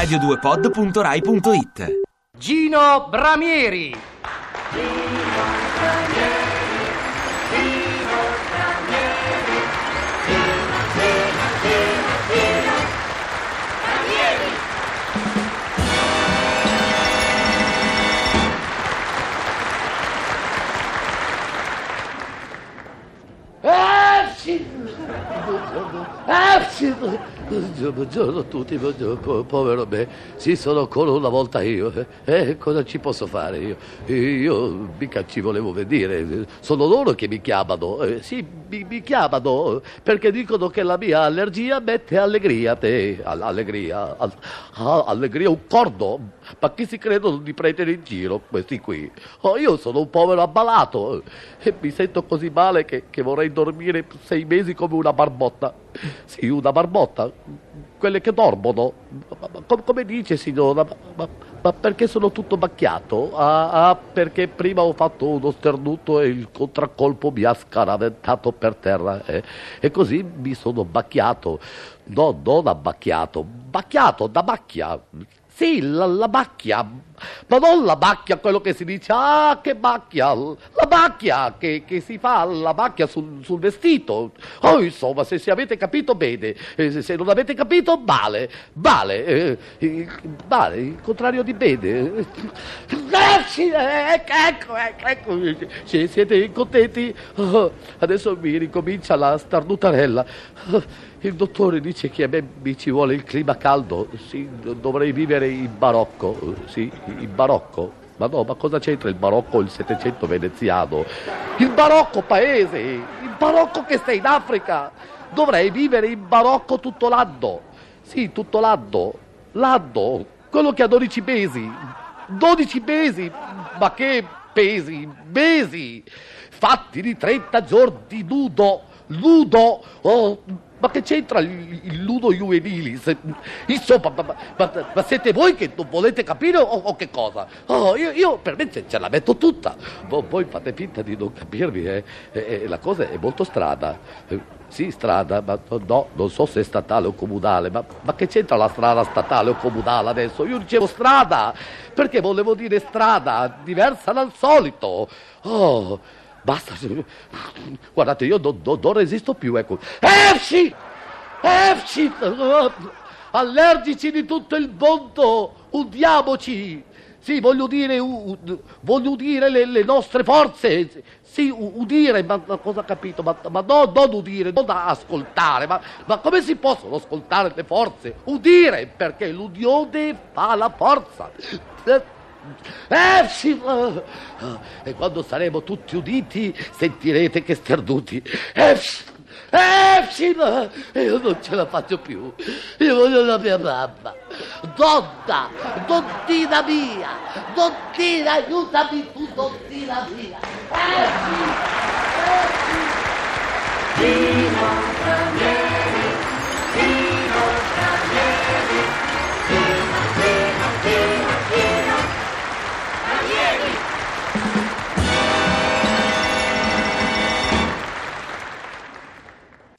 radio2pod.rai.it Gino Bramieri. Ah, sì. Ah, sì. Buongiorno, buongiorno a tutti, buongiorno, po- povero me. Sì, sono ancora una volta io. Eh, cosa ci posso fare io? Io mica ci volevo venire. Sono loro che mi chiamano. Eh, sì, mi, mi chiamano perché dicono che la mia allergia mette allegria a te. All- allegria. All- ah, allegria, un cordo. Ma chi si credono di prendere in giro questi qui? Oh, io sono un povero ammalato e mi sento così male che, che vorrei dormire sei mesi come una barbotta. Sì, una barbotta, quelle che dormono. Com- come dice signora? Ma, ma- perché sono tutto macchiato? Ah, ah, perché prima ho fatto uno sternuto e il contraccolpo mi ha scaraventato per terra. eh. E così mi sono bacchiato. No, non abbacchiato, bacchiato da macchia. Sì, la, la macchia, ma non la macchia, quello che si dice, ah, che macchia, la macchia che, che si fa, la macchia sul, sul vestito. Oh, insomma, se, se avete capito bene, eh, se, non avete capito, male, male, eh, eh, male, il contrario di bene. Eh, ecco, ecco, ecco, sì, siete contenti? Oh, adesso mi ricomincia la starnutarella. Il dottore dice che a me ci vuole il clima caldo. Sì, do- dovrei vivere in barocco. Sì, in barocco. Ma no, ma cosa c'entra il barocco e il Settecento veneziano? Il barocco paese! Il barocco che sta in Africa! Dovrei vivere in barocco tutto l'anno. Sì, tutto l'anno. L'anno. Quello che ha 12 mesi. 12 mesi! Ma che pesi? Mesi! Fatti di 30 giorni nudo! Nudo! Oh, ma che c'entra il, ludo juvenilis? Insomma, ma, ma- ma- siete voi che non volete capire o, o che cosa? Oh, io, io per me ce, ce la metto tutta. Vo- voi fate finta di non capirmi, eh? E- e la cosa è molto strana. Eh, sì, strada, ma no, non so se è statale o comunale, ma, ma che c'entra la strada statale o comunale adesso? Io dicevo strada, perché volevo dire strada, diversa dal solito. Oh, basta. Guardate, io non, non- non resisto più, ecco. Esci! Esci! Allergici di tutto il mondo, udiamoci! Sì, voglio dire, u- voglio udire le, le nostre forze. Sì, udire, ma, ma cosa ha capito? Ma, ma no, non udire, non ascoltare. Ma, ma come si possono ascoltare le forze? Udire, perché l'unione fa la forza. Eh, ah, e quando saremo tutti uniti sentirete che sternuti. Eh, eh, sì, ma io non ce la faccio più. Io voglio la mia mamma. Donna, dottina mia, dottina, aiutami tu, dottina mia. Eh, sì, eh, sì.